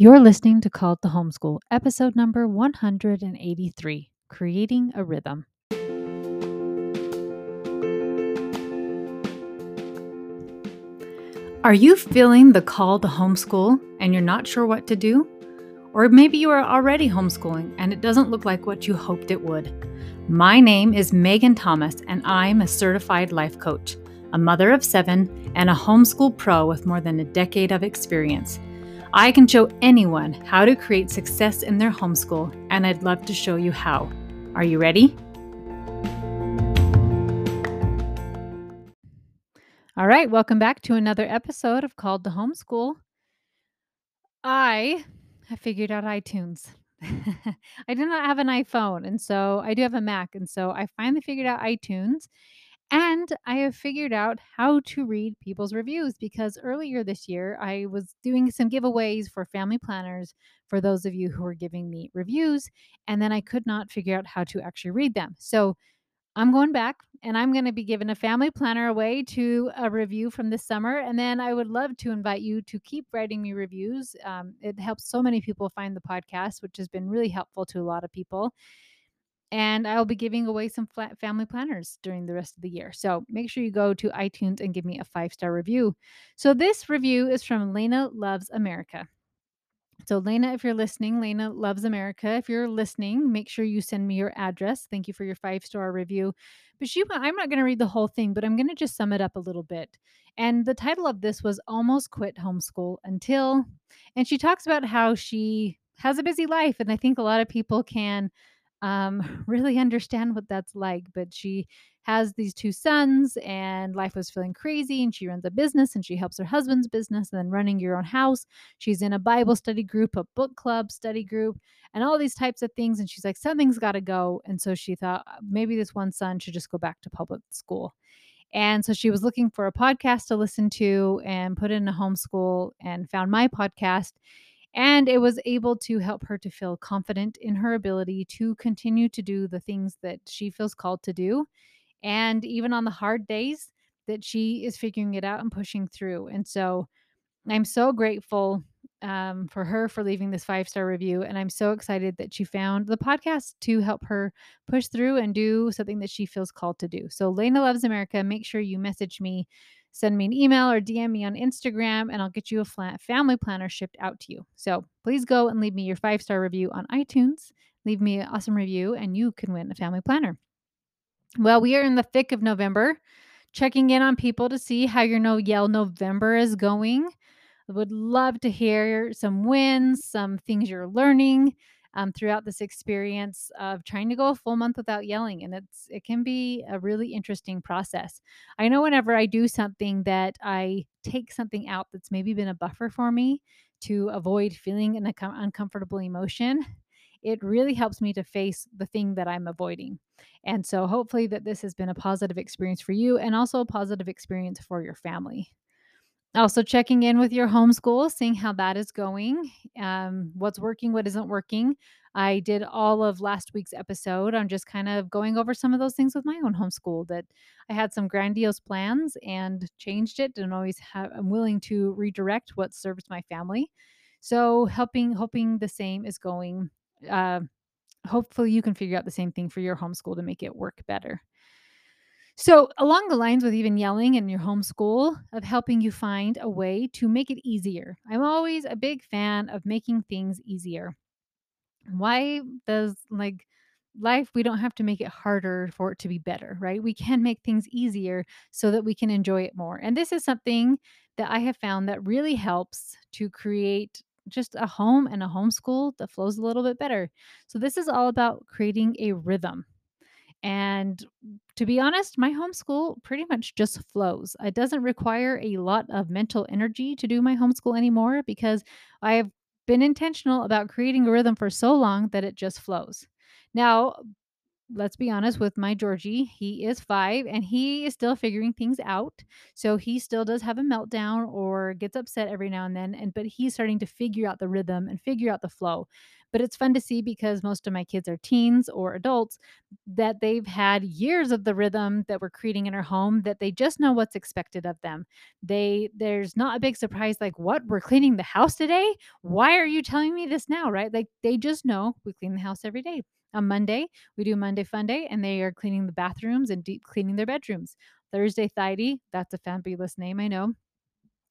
You're listening to Called to Homeschool, episode number 183 Creating a Rhythm. Are you feeling the call to homeschool and you're not sure what to do? Or maybe you are already homeschooling and it doesn't look like what you hoped it would. My name is Megan Thomas and I'm a certified life coach, a mother of seven, and a homeschool pro with more than a decade of experience. I can show anyone how to create success in their homeschool, and I'd love to show you how. Are you ready? All right, welcome back to another episode of Called to Homeschool. I have figured out iTunes. I do not have an iPhone, and so I do have a Mac, and so I finally figured out iTunes and I have figured out how to read people's reviews because earlier this year I was doing some giveaways for family planners for those of you who were giving me reviews. And then I could not figure out how to actually read them. So I'm going back and I'm going to be giving a family planner away to a review from this summer. And then I would love to invite you to keep writing me reviews. Um, it helps so many people find the podcast, which has been really helpful to a lot of people and I'll be giving away some flat family planners during the rest of the year. So make sure you go to iTunes and give me a five star review. So this review is from Lena Loves America. So, Lena, if you're listening, Lena loves America. If you're listening, make sure you send me your address. Thank you for your five star review. But she, I'm not going to read the whole thing, but I'm going to just sum it up a little bit. And the title of this was Almost Quit Homeschool Until. And she talks about how she has a busy life. And I think a lot of people can um, really understand what that's like. But she has these two sons, and life was feeling crazy. And she runs a business and she helps her husband's business, and then running your own house. She's in a Bible study group, a book club study group, and all these types of things. And she's like, something's got to go. And so she thought uh, maybe this one son should just go back to public school. And so she was looking for a podcast to listen to and put in a homeschool and found my podcast and it was able to help her to feel confident in her ability to continue to do the things that she feels called to do. And even on the hard days, that she is figuring it out and pushing through. And so I'm so grateful um, for her for leaving this five star review. And I'm so excited that she found the podcast to help her push through and do something that she feels called to do. So, Lena Loves America, make sure you message me send me an email or DM me on Instagram, and I'll get you a family planner shipped out to you. So please go and leave me your five star review on iTunes. Leave me an awesome review, and you can win a family planner. Well, we are in the thick of November, checking in on people to see how your No Yell November is going. I would love to hear some wins, some things you're learning um, throughout this experience of trying to go a full month without yelling and it's it can be a really interesting process. I know whenever i do something that i take something out that's maybe been a buffer for me to avoid feeling an uncomfortable emotion it really helps me to face the thing that i'm avoiding. And so hopefully that this has been a positive experience for you and also a positive experience for your family also, checking in with your homeschool, seeing how that is going, um, what's working, what isn't working. I did all of last week's episode on just kind of going over some of those things with my own homeschool that I had some grandiose plans and changed it and always have I'm willing to redirect what serves my family. So helping hoping the same is going uh, hopefully you can figure out the same thing for your homeschool to make it work better. So, along the lines with even yelling in your homeschool, of helping you find a way to make it easier. I'm always a big fan of making things easier. Why does like life, we don't have to make it harder for it to be better, right? We can make things easier so that we can enjoy it more. And this is something that I have found that really helps to create just a home and a homeschool that flows a little bit better. So, this is all about creating a rhythm and to be honest, my homeschool pretty much just flows. It doesn't require a lot of mental energy to do my homeschool anymore because I've been intentional about creating a rhythm for so long that it just flows. Now, let's be honest with my Georgie, he is 5 and he is still figuring things out. So he still does have a meltdown or gets upset every now and then and but he's starting to figure out the rhythm and figure out the flow. But it's fun to see because most of my kids are teens or adults that they've had years of the rhythm that we're creating in our home that they just know what's expected of them. They there's not a big surprise like what we're cleaning the house today? Why are you telling me this now, right? Like they just know we clean the house every day. On Monday, we do Monday Fun Day, and they are cleaning the bathrooms and deep cleaning their bedrooms. Thursday Tidy, that's a fabulous name, I know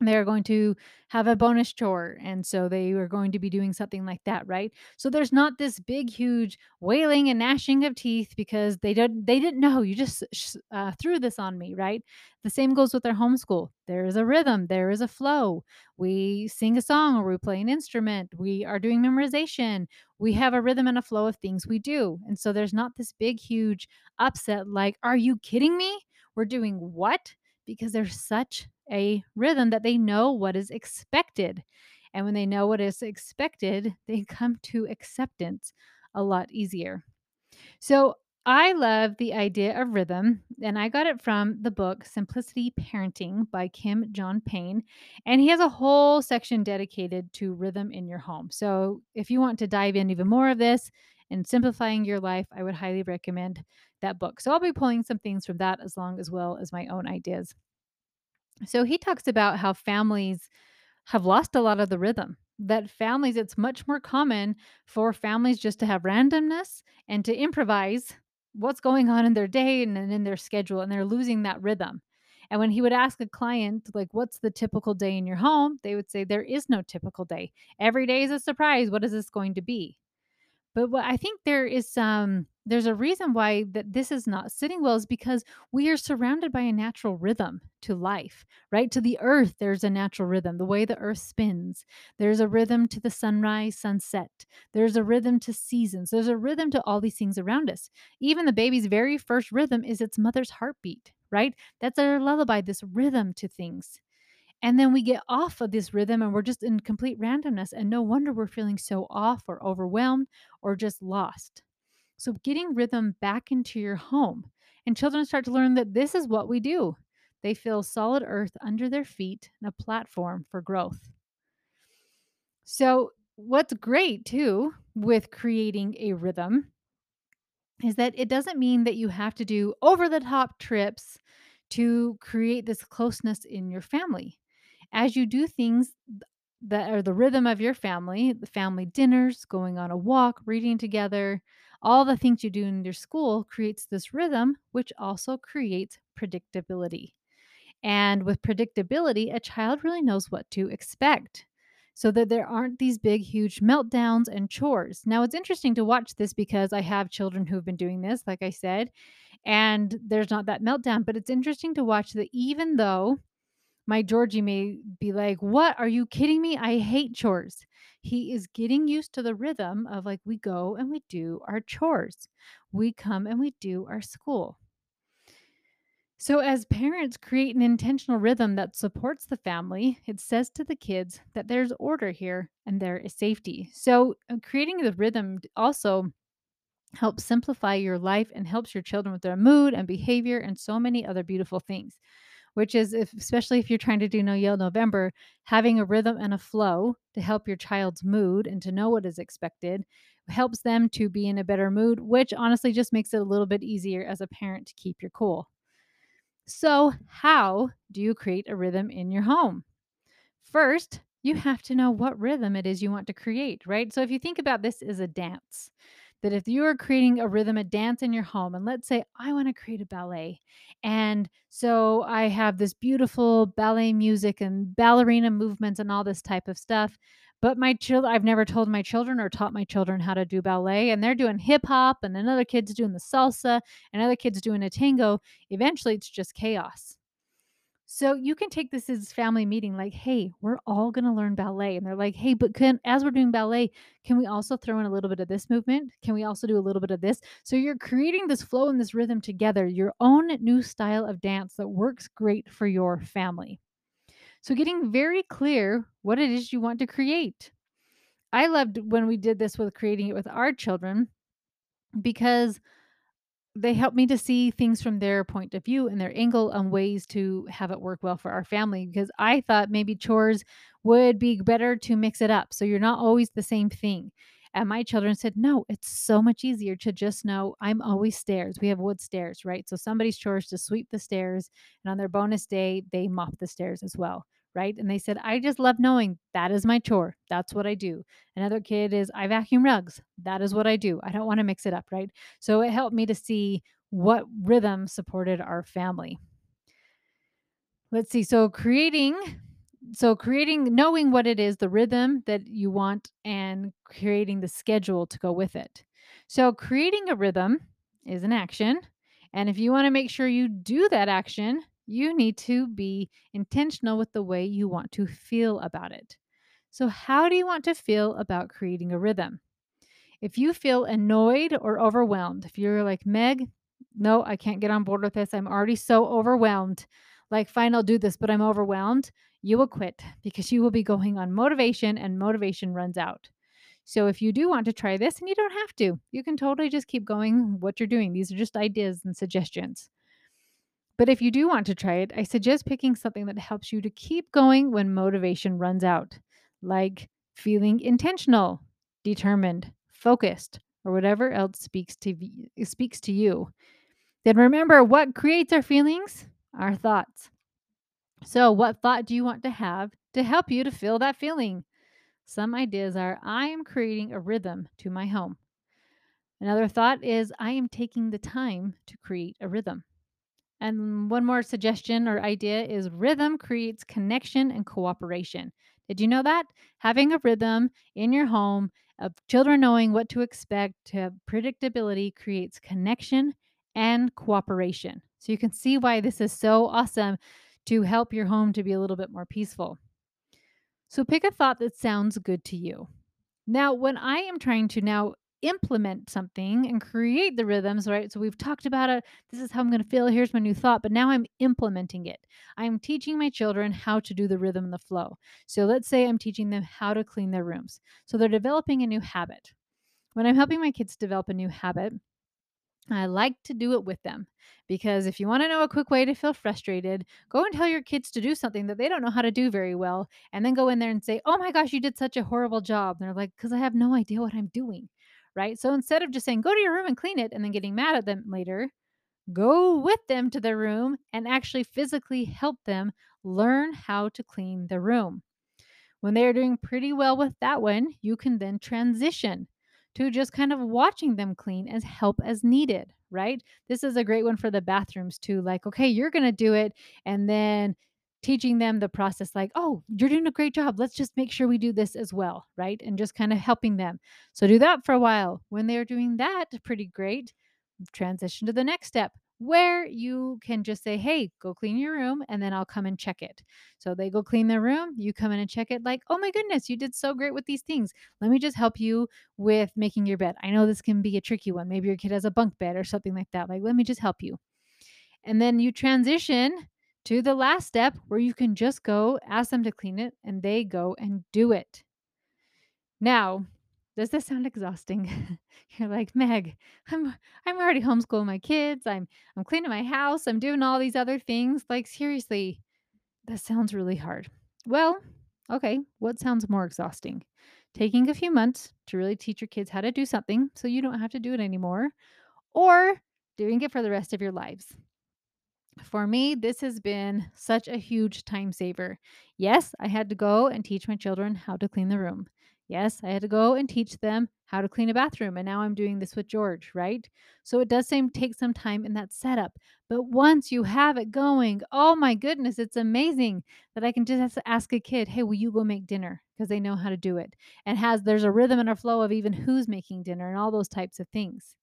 they're going to have a bonus chore and so they are going to be doing something like that right? So there's not this big huge wailing and gnashing of teeth because they didn't they didn't know you just uh, threw this on me right? The same goes with our homeschool. There is a rhythm there is a flow. We sing a song or we play an instrument we are doing memorization we have a rhythm and a flow of things we do and so there's not this big huge upset like are you kidding me? We're doing what? because there's such a rhythm that they know what is expected. And when they know what is expected, they come to acceptance a lot easier. So I love the idea of rhythm, and I got it from the book Simplicity Parenting by Kim John Payne. And he has a whole section dedicated to rhythm in your home. So if you want to dive in even more of this and simplifying your life, I would highly recommend that book. So I'll be pulling some things from that as long as well as my own ideas. So he talks about how families have lost a lot of the rhythm. That families, it's much more common for families just to have randomness and to improvise what's going on in their day and, in their schedule, and they're losing that rhythm. And when he would ask a client, like, what's the typical day in your home? They would say, there is no typical day. Every day is a surprise. What is this going to be? But what I think there is some there's a reason why that this is not sitting well is because we are surrounded by a natural rhythm to life, right? To the earth, there's a natural rhythm, the way the earth spins. There's a rhythm to the sunrise, sunset. There's a rhythm to seasons. There's a rhythm to all these things around us. Even the baby's very first rhythm is its mother's heartbeat, right? That's our lullaby, this rhythm to things. And then we get off of this rhythm and we're just in complete randomness. And no wonder we're feeling so off or overwhelmed or just lost. So, getting rhythm back into your home. And children start to learn that this is what we do. They feel solid earth under their feet and a platform for growth. So, what's great too with creating a rhythm is that it doesn't mean that you have to do over the top trips to create this closeness in your family as you do things that are the rhythm of your family, the family dinners, going on a walk, reading together, all the things you do in your school creates this rhythm, which also creates predictability. And with predictability, a child really knows what to expect so that there aren't these big, huge meltdowns and chores. Now, it's interesting to watch this because I have children who've been doing this, like I said, and there's not that meltdown. But it's interesting to watch that even though my Georgie may be like, "What? Are you kidding me? I hate chores." He is getting used to the rhythm of like we go and we do our chores. We come and we do our school. So, as parents create an intentional rhythm that supports the family, it says to the kids that there's order here and there is safety. So, uh, creating the rhythm also helps simplify your life and helps your children with their mood and behavior and so many other beautiful things which is if especially if you're trying to do no yell november having a rhythm and a flow to help your child's mood and to know what is expected helps them to be in a better mood which honestly just makes it a little bit easier as a parent to keep your cool. So how do you create a rhythm in your home? First you have to know what rhythm it is you want to create right? So if you think about this as a dance that if you are creating a rhythm, a dance in your home, and let's say I want to create a ballet, and so I have this beautiful ballet music and ballerina movements and all this type of stuff. But my children, I've never told my children or taught my children how to do ballet, and they're doing hip hop, and another kid's doing the salsa, and another kid's doing a tango. Eventually, it's just chaos. So you can take this as family meeting, like, hey, we're all to learn ballet. And they're like, hey, but can, as we're doing ballet, can we also throw in a little bit of this movement? Can we also do a little bit of this? So you're creating this flow and this rhythm together, your own new style of dance that works great for your family. So getting very clear what it is you want to create. I loved when we did this with creating it with our children because they help me to see things from their point of view and their angle on ways to have it work well for our family because I thought maybe chores would be better to mix it up so you're not always the same thing. And my children said, no, it's so much easier to just know I'm always stairs. We have wood stairs, right? So somebody's chores to sweep the stairs, and on their bonus day, they mop the stairs as well, right? And they said, I just love knowing that is my chore. That's what I do. Another kid is, I vacuum rugs. That is what I do. I don't want to mix it up, right? So it helped me to see what rhythm supported our family. Let's see. So creating so creating knowing what it is, the rhythm that you want and creating the schedule to go with it. So creating a rhythm is an action, and if you want to make sure you do that action, you need to be intentional with the way you want to feel about it. So how do you want to feel about creating a rhythm? If you feel annoyed or overwhelmed, if you're like, Meg, no, I can't get on board with this. I'm already so overwhelmed. Like, fine, I'll do this, but I'm overwhelmed. You will quit because you will be going on motivation and motivation runs out. So, if you do want to try this, and you don't have to, you can totally just keep going what you're doing. These are just ideas and suggestions. But if you do want to try it, I suggest picking something that helps you to keep going when motivation runs out, like feeling intentional, determined, focused, or whatever else speaks to speaks to you. Then remember what creates our feelings? Our thoughts. So, what thought do you want to have to help you to feel that feeling? Some ideas are I am creating a rhythm to my home. Another thought is I am taking the time to create a rhythm. And one more suggestion or idea is rhythm creates connection and cooperation. Did you know that? Having a rhythm in your home of children knowing what to expect to predictability creates connection and cooperation. So you can see why this is so awesome to help your home to be a little bit more peaceful. So pick a thought that sounds good to you. Now, when I am trying to now implement something and create the rhythms, right? So we've talked about it. This is how I'm going to feel. Here's my new thought. But now I'm implementing it. I'm teaching my children how to do the rhythm and the flow. So let's say I'm teaching them how to clean their rooms. So they're developing a new habit. When I'm helping my kids develop a new habit, I like to do it with them because if you want to know a quick way to feel frustrated, go and tell your kids to do something that they don't know how to do very well, and then go in there and say, Oh my gosh, you did such a horrible job. And they're like, Because I have no idea what I'm doing right? So instead of just saying, go to your room and clean it and then getting mad at them later, go with them to their room and actually physically help them learn how to clean the room. When they are doing pretty well with that one, you can then transition to just kind of watching them clean as help as needed, right? This is a great one for the bathrooms too. Like, okay, you're going to do it. And then teaching them the process like oh you're doing a great job let's just make sure we do this as well right and just kind of helping them. So do that for a while. When they're doing that pretty great transition to the next step where you can just say hey go clean your room and then i'll come and check it. So they go clean their room you come in and check it like oh my goodness you did so great with these things. Let me just help you with making your bed. I know this can be a tricky one maybe your kid has a bunk bed or something like that like let me just help you. And then you transition to the last step where you can just go ask them to clean it and they go and do it. Now, does this sound exhausting? You're like, Meg, I'm I'm already homeschooling my kids. I'm I'm cleaning my house. I'm doing all these other things. Like seriously, that sounds really hard. Well, okay, what sounds more exhausting? Taking a few months to really teach your kids how to do something so you don't have to do it anymore, or doing it for the rest of your lives. For me, this has been such a huge time saver. Yes, I had to go and teach my children how to clean the room. Yes, I had to go and teach them how to clean a bathroom. And now I'm doing this with George, right? So it does seem take some time in that setup. But once you have it going, oh my goodness, it's amazing that I can just ask a kid, hey, will you go make dinner? Because they know how to do it. And has there's a rhythm and a flow of even who's making dinner and all those types of things.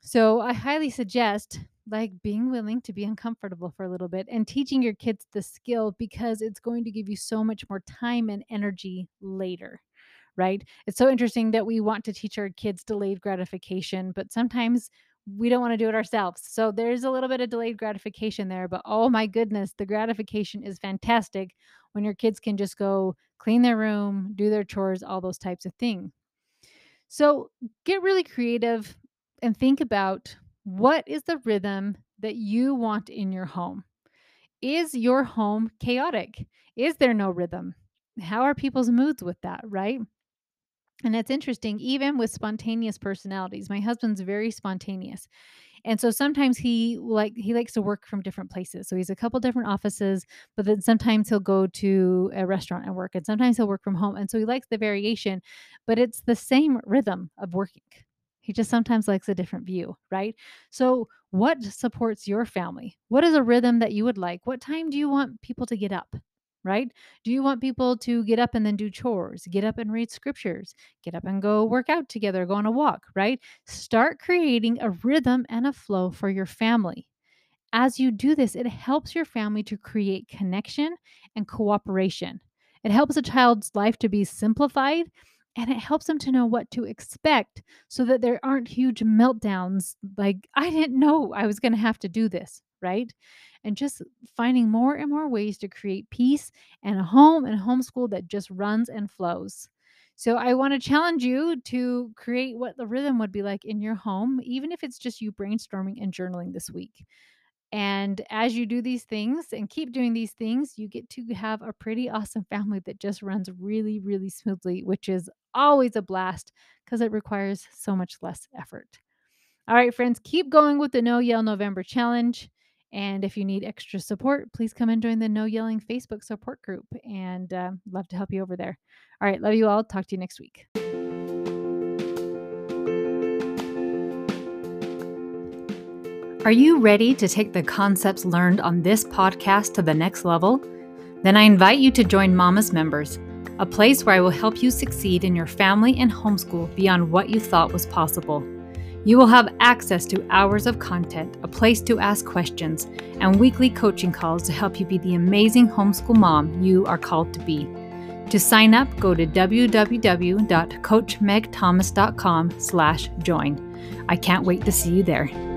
So I highly suggest like being willing to be uncomfortable for a little bit and teaching your kids the skill because it's going to give you so much more time and energy later right? It's so interesting that we want to teach our kids delayed gratification but sometimes we don't want to do it ourselves. So there's a little bit of delayed gratification there but oh my goodness the gratification is fantastic when your kids can just go clean their room do their chores all those types of things so get really creative and think about What is the rhythm that you want in your home? Is your home chaotic? Is there no rhythm? How are people's moods with that, right? And it's interesting, even with spontaneous personalities. My husband's very spontaneous. And so sometimes he like he likes to work from different places. So he's a couple different offices, but then sometimes he'll go to a restaurant and work and sometimes he'll work from home. And so he likes the variation, but it's the same rhythm of working. He just sometimes likes a different view, right? So what supports your family? What is a rhythm that you would like? What time do you want people to get up? Right? Do you want people to get up and then do chores, get up and read scriptures, get up and go work out together, go on a walk, right? Start creating a rhythm and a flow for your family. As you do this, it helps your family to create connection and cooperation. It helps a child's life to be simplified and it helps them to know what to expect so that there aren't huge meltdowns like, I didn't know I was going to have to do this, right? And just finding more and more ways to create peace and a home and homeschool that just runs and flows. So I want to challenge you to create what the rhythm would be like in your home, even if it's just you brainstorming and journaling this week. And as you do these things and keep doing these things, you get to have a pretty awesome family that just runs really, really smoothly, which is always a blast because it requires so much less effort. All right, friends, keep going with the No Yell November challenge. And if you need extra support, please come and join the No Yelling Facebook support group and uh, love to help you over there. All right, love you all. Talk to you next week. Are you ready to take the concepts learned on this podcast to the next level? Then I invite you to join Mama's Members, a place where I will help you succeed in your family and homeschool beyond what you thought was possible. You will have access to hours of content, a place to ask questions, and weekly coaching calls to help you be the amazing homeschool mom you are called to be. To sign up, go to www.coachmegthomas.com slash join. I can't wait to see you there.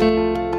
Música